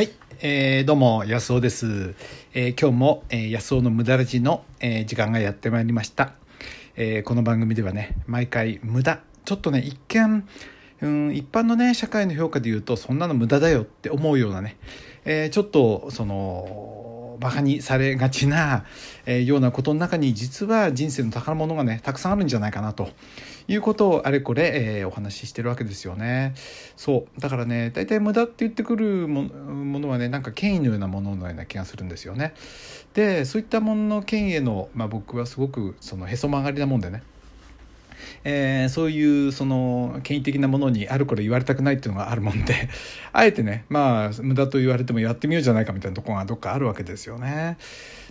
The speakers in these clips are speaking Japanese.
はい、えー、どうも安尾です、えー今日も、えー、安尾の無駄ラジの、えー時間がやってまいりました、えーこの番組ではね毎回無駄。ちょっとね一見うん一般のね社会の評価で言うとそんなの無駄だよって思うようなね、えーちょっとそのバカにされがちな、えーようなことの中に実は人生の宝物がねたくさんあるんじゃないかなということをあれこれ、えーお話ししてるわけですよね。そうだからね大体無駄って言ってくるもものはねなんか権威のようなもののような気がするんですよね。でそういったものの権威への、まあ、僕はすごくそのへそ曲がりなもんでねえーそういうその権威的なものにある頃言われたくないっていうのがあるもんで あえてねまあ無駄と言われてもやってみようじゃないかみたいなとこがどっかあるわけですよね。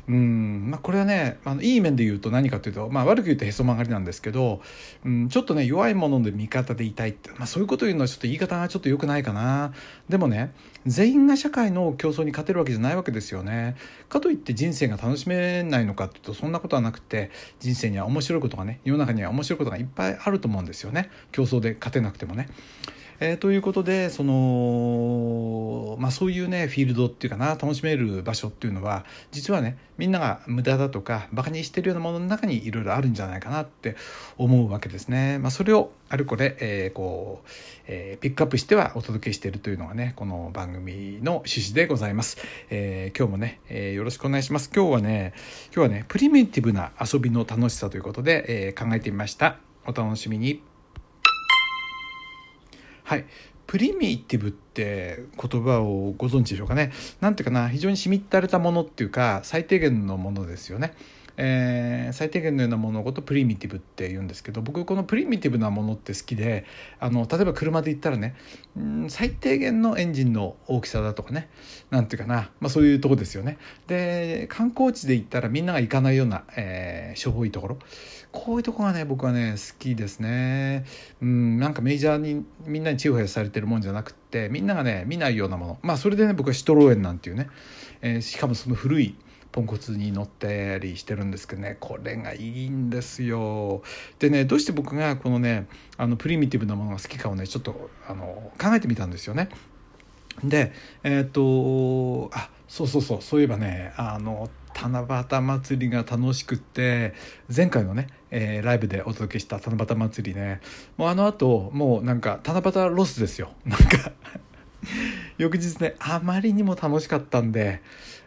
うんまあ、これはねあのいい面で言うと何かというと、まあ、悪く言うとへそ曲がりなんですけど、うん、ちょっとね弱いもので味方でいたいって、まあ、そういうことを言うのはちょっと言い方がちょっと良くないかなでもね全員が社会の競争に勝てるわけじゃないわけですよねかといって人生が楽しめないのかっていうとそんなことはなくて人生には面白いことがね世の中には面白いことがいっぱいあると思うんですよね競争で勝てなくてもね。えーということでその、まあ、そういうねフィールドっていうかな楽しめる場所っていうのは実はねみんなが無駄だとかバカにしてるようなものの中にいろいろあるんじゃないかなって思うわけですね。まあ、それをあれこれ、えーこうえーピックアップしてはお届けしているというのがねこの番組の趣旨でございます。えー今日もね、えよろしくお願いします。今日はね今日はねプリミティブな遊びの楽しさということで、え考えてみました。お楽しみに。はい。プリミティブって言葉をご存知でしょうかね。なんていうかな、非常にしみったれたものっていうか、最低限のものですよね。えー最低限のようなもののことプリミティブって言うんですけど僕このプリミティブなものって好きであの例えば車で言ったらねうん最低限のエンジンの大きさだとかねなんていうかな、まあ、そういうとこですよね。で観光地で言ったらみんなが行かないような、えーしょぼいところ。こういうとこがね僕はね好きですね。うんなんかメジャーにみんなにチヤホヤされてるもんじゃなくてみんながね見ないようなもの。まあそれでね僕はシトロエンなんていうね、えーしかもその古いポンコツに乗ったりしてるんですけどね。これがいいんですよ。でねどうして僕がこのねあのプリミティブなものが好きかをねちょっとあの考えてみたんですよね。でえっ、とあそうそうそうそういえばねあの七夕祭りが楽しくって前回のね、えーライブでお届けした七夕祭りねもうあの後もうなんか七夕ロスですよ。なんか翌日ねあまりにも楽しかったんで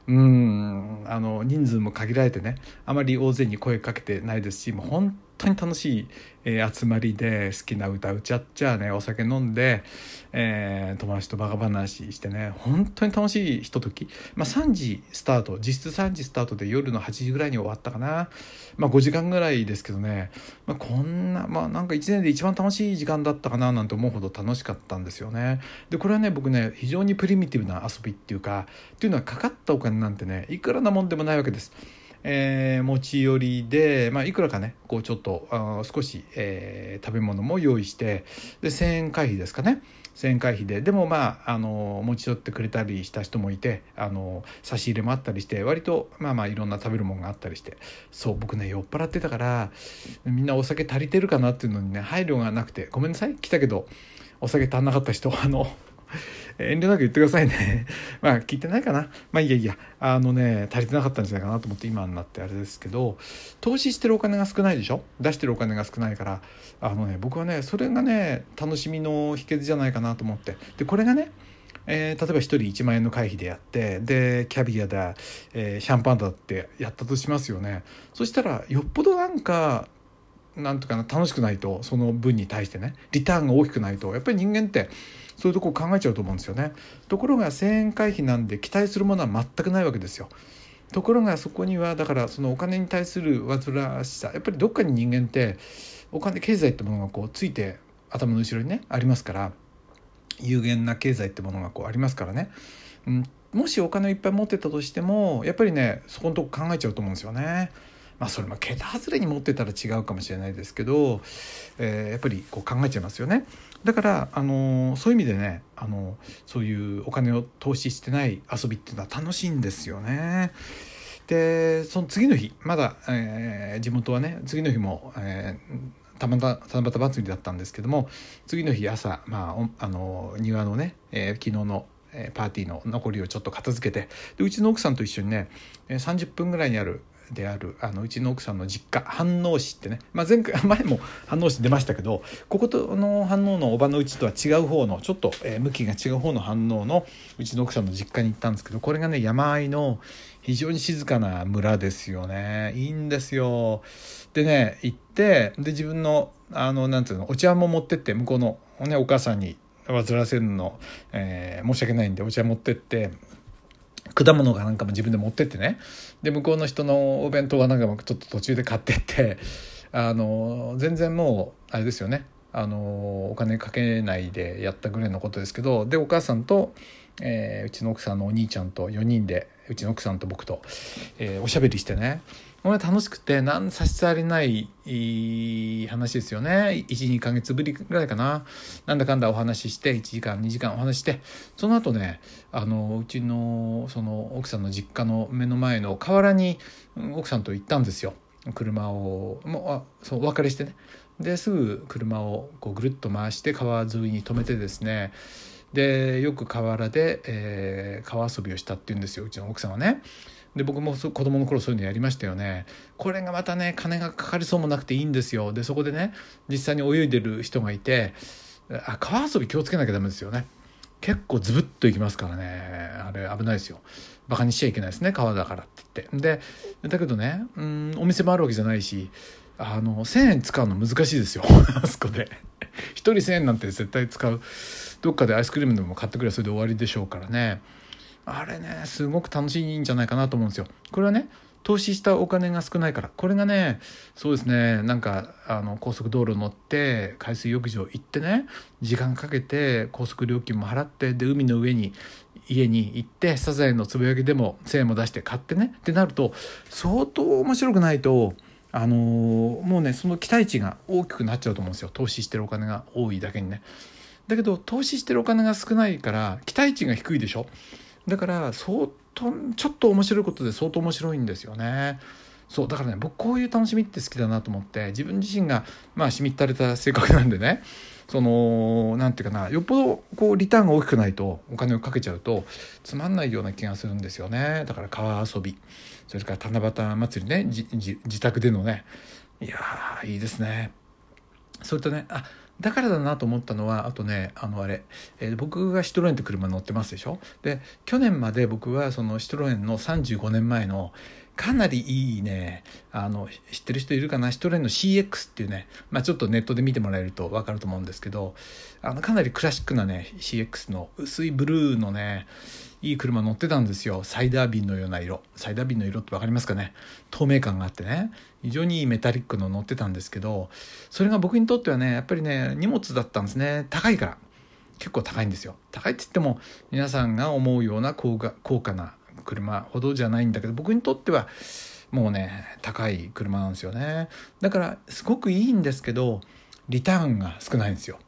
うんあの人数も限られてねあまり大勢に声かけてないですしもう本当に楽しい、えー集まりで好きな歌歌っちゃねお酒飲んで、えー友達とバカ話してね本当に楽しいひととき、まあ、3時スタート実質3時スタートで夜の8時ぐらいに終わったかな、まあ、5時間ぐらいですけどね、まあ、こんなまあなんか1年で一番楽しい時間だったかななんて思うほど楽しかったんですよね。でこれはね僕ね非常にプリミティブな遊びっていうかっていうのはかかったお金なんてねいくらなもんでもないわけです。えー持ち寄りで、まあ、いくらかねこうちょっとあ少し、えー食べ物も用意してで1,000円会費ですかね。1,000円会費で。でもまああの持ち寄ってくれたりした人もいてあの差し入れもあったりして割とまあまあいろんな食べるものがあったりして。そう僕ね酔っ払ってたからみんなお酒足りてるかなっていうのにね配慮がなくて。ごめんなさい。来たけどお酒足んなかった人あの遠慮なく言ってくださいね。まあ聞いてないかな。まあいやいや。あのね、足りてなかったんじゃないかなと思って今になってあれですけど、投資してるお金が少ないでしょ？出してるお金が少ないから、あのね、僕はね、それがね、楽しみの秘訣じゃないかなと思って。で、これがね、えー例えば1人1万円の会費でやってでキャビアだ、えーシャンパンだってやったとしますよねそしたらよっぽどなんかなんとかな楽しくないとその分に対してね。リターンが大きくないとやっぱり人間ってそういうとこ考えちゃうと思うんですよね。ところが1000円会費なんで期待するものは全くないわけですよ。ところがそこにはだからそのお金に対する煩わしさやっぱりどっかに人間ってお金経済ってものがこうついて頭の後ろにねありますから有限な経済ってものがこうありますからね、うん、もしお金をいっぱい持ってたとしてもやっぱりねそこのとこ考えちゃうと思うんですよね。まあそれも桁外れに持ってたら違うかもしれないですけど、えーやっぱりこう考えちゃいますよね。だから、あのそういう意味でね、あのそういうお金を投資してない遊びっていうのは楽しいんですよね。でその次の日まだ、えー地元はね次の日も、えーたまた七夕祭りだったんですけども次の日朝、まあ、あの庭のね、えー昨日の、パーティーの残りをちょっと片付けてでうちの奥さんと一緒にね30分ぐらいにあるであるあのうちの奥さんの実家飯能市ってね、まあ、前回 前も飯能市出ましたけどこことの飯能のおばのうちとは違う方のちょっと、えー、向きが違う方の飯能のうちの奥さんの実家に行ったんですけどこれがね山あいの非常に静かな村ですよね。いいんですよ。でね行ってで自分のあのなんていうのお茶も持ってって向こうの、ね、お母さんに煩わせるの、えー、申し訳ないんでお茶持ってって果物がなんかも自分で持ってってね。で向こうの人のお弁当はなんかちょっと途中で買ってって。あの全然もうあれですよね。あのお金かけないでやったぐらいのことですけど。でお母さんと、えー、うちの奥さんのお兄ちゃんと4人でうちの奥さんと僕と、えー、おしゃべりしてね。これ楽しくて何差し障りない話ですよね。12か月ぶりぐらいかな。なんだかんだお話しして1時間2時間お話してその後ねあのうちのその奥さんの実家の目の前の河原に奥さんと行ったんですよ。車をもうあそうお別れしてね。ですぐ車をこうぐるっと回して川沿いに止めてですね。でよく河原で、えー、川遊びをしたっていうんですようちの奥さんはね。で僕も子供の頃そういうのやりましたよね。これがまたね金がかかりそうもなくていいんですよ。でそこでね実際に泳いでる人がいてあ川遊び気をつけなきゃダメですよね。結構ズブッといきますからね。あれ危ないですよ。バカにしちゃいけないですね川だからって言って。でだけどねうんお店もあるわけじゃないしあの1,000円使うの難しいですよ。あそこで。1人1,000円なんて絶対使う。どっかでアイスクリームでも買ってくればそれで終わりでしょうからね。あれねすごく楽しいんじゃないかなと思うんですよ。これはね投資したお金が少ないからこれがねそうですねなんかあの高速道路乗って海水浴場行ってね時間かけて高速料金も払ってで海の上に家に行ってサザエのつぶやきでも1,000円も出して買ってねってなると相当面白くないと。あのー、もうねその期待値が大きくなっちゃうと思うんですよ投資してるお金が多いだけにねだけど投資してるお金が少ないから期待値が低いでしょだから相当ちょっと面白いことで相当面白いんですよね。そうだからね僕こういう楽しみって好きだなと思って自分自身がまあしみったれた性格なんでね。その何て言うかなよっぽどこうリターンが大きくないとお金をかけちゃうとつまんないような気がするんですよね。だから川遊び。それから七夕祭りね。自宅でのね。いやいいですね。それとねあだからだなと思ったのはあとねあのあれ、えー、僕がシトロエンって車乗ってますでしょ？で去年まで僕はそのシトロエンの35年前のかなりいいねあの知ってる人いるかなシトロエンの CX っていうね、まあ、ちょっとネットで見てもらえると分かると思うんですけどあのかなりクラシックなね CX の薄いブルーのねいい車乗ってたんですよ。サイダー瓶のような色。サイダー瓶の色って分かりますかね？透明感があってね。非常にいいメタリックの乗ってたんですけどそれが僕にとってはねやっぱりね荷物だったんですね。高いから。結構高いんですよ。高いって言っても皆さんが思うような高高価な車ほどじゃないんだけど僕にとってはもうね高い車なんですよね。だからすごくいいんですけどリターンが少ないんですよ。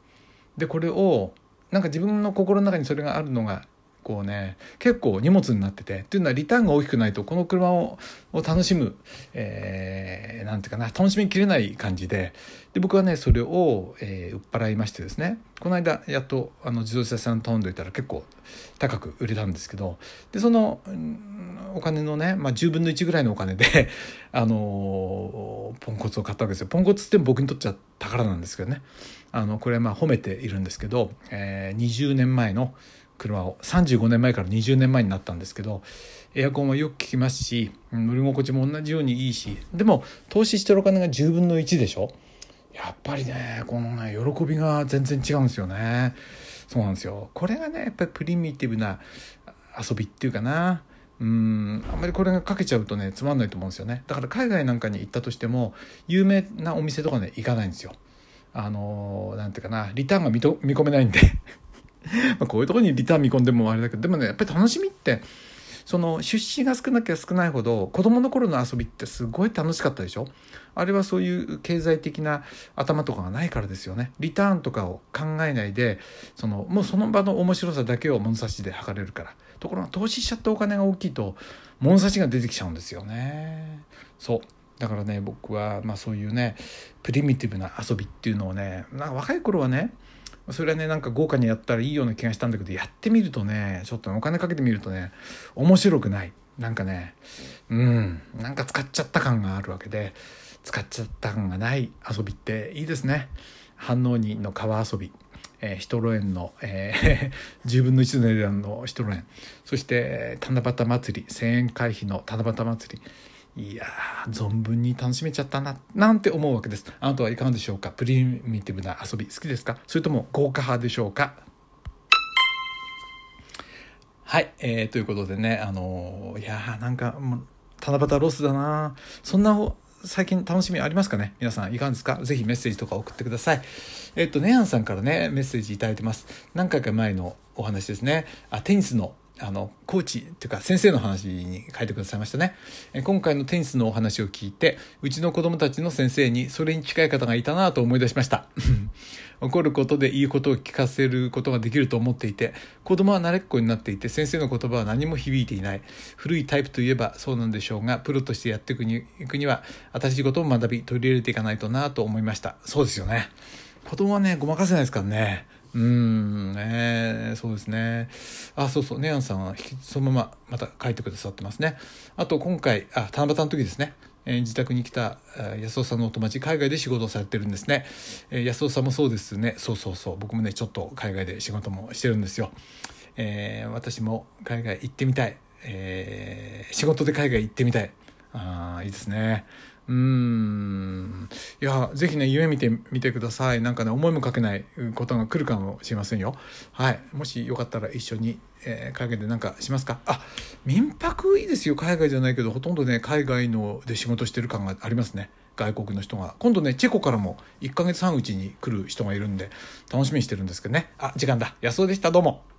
でこれをなんか自分の心の中にそれがあるのが構ね結構荷物になっててっていうのはリターンが大きくないとこの車を楽しむ、えー、ていうかな楽しみきれない感じでで僕はねそれを、えー、売っ払いましてですねこの間やっとあの自動車屋さん頼んどいたら結構高く売れたんですけどでそのお金のね、まあ、10分の1ぐらいのお金で あのポンコツを買ったわけですよ。ポンコツって僕にとっちゃ宝なんですけどね。あのこれはまあ褒めているんですけど、えー、20年前の車を35年前から20年前になったんですけどエアコンはよく効きますし乗り心地も同じようにいいしでも投資してるお金が10分の1でしょ？やっぱりねこのね喜びが全然違うんですよね。そうなんですよ。これがねやっぱりプリミティブな遊びっていうかな。うんあんまりこれがかけちゃうとねつまんないと思うんですよね。だから海外なんかに行ったとしても有名なお店とかね行かないんですよ。あのー、ていうかなリターンが見込めないんで。まこういうとこにリターン見込んでもあれだけどでもねやっぱり楽しみってその出資が少なきゃ少ないほど子供の頃の遊びってすごい楽しかったでしょ？あれはそういう経済的な頭とかがないからですよね。リターンとかを考えないでそのもうその場の面白さだけを物差しで測れるから。ところが投資しちゃったお金が大きいと物差しが出てきちゃうんですよね。そう。だからね僕はまあそういうねプリミティブな遊びっていうのをねなんか若い頃はねそれはねなんか豪華にやったらいいような気がしたんだけどやってみるとねちょっとお金かけてみるとね面白くない。なんかねうんなんか使っちゃった感があるわけで使っちゃった感がない遊びっていいですね。反応にの川遊び。えー、シトロエンの、えー、10分の1の値段のシトロエンそして七夕祭り。1000円回避の七夕祭り。いや存分に楽しめちゃったななんて思うわけです。あなたはいかがでしょうか？プリミティブな遊び好きですか？それとも豪華派でしょうか？はい、えー、ということでねあのー、いやーなんか七夕ロスだな。そんな最近楽しみありますかね？皆さんいかがですか？ぜひメッセージとか送ってください。えっと、ネアンさんからね、メッセージいただいてます。何回か前のお話ですね。あ、テニスのあの、コーチっていうか先生の話に書いてくださいましたね。今回のテニスのお話を聞いて、うちの子供たちの先生にそれに近い方がいたなと思い出しました。怒ることでいいことを聞かせることができると思っていて、子供は慣れっこになっていて、先生の言葉は何も響いていない。古いタイプといえばそうなんでしょうが、プロとしてやっていくにいくには、新しいことを学び、取り入れていかないとなと思いました。そうですよね。子供はね、ごまかせないですからね。うん、ね、そうですね。あ、そうそう、ネアンさんはそのまままた書いてくださってますね。あと今回、あ、七夕の時ですね。えー、自宅に来た安尾さんのお友達海外で仕事をされてるんですね、えー、安尾さんもそうですねそうそうそう僕もねちょっと海外で仕事もしてるんですよ、えー、私も海外行ってみたい、えー、仕事で海外行ってみたいああいいですねうん。いや、ぜひね、夢見てみてください。なんかね、思いもかけないことが来るかもしれませんよ。はい。もしよかったら一緒に、えー、海外でなんかしますか？あ、民泊いいですよ。海外じゃないけど、ほとんどね、海外ので仕事してる感がありますね。外国の人が。今度ね、チェコからも1ヶ月半うちに来る人がいるんで、楽しみにしてるんですけどね。あ、時間だ。安尾でした。どうも。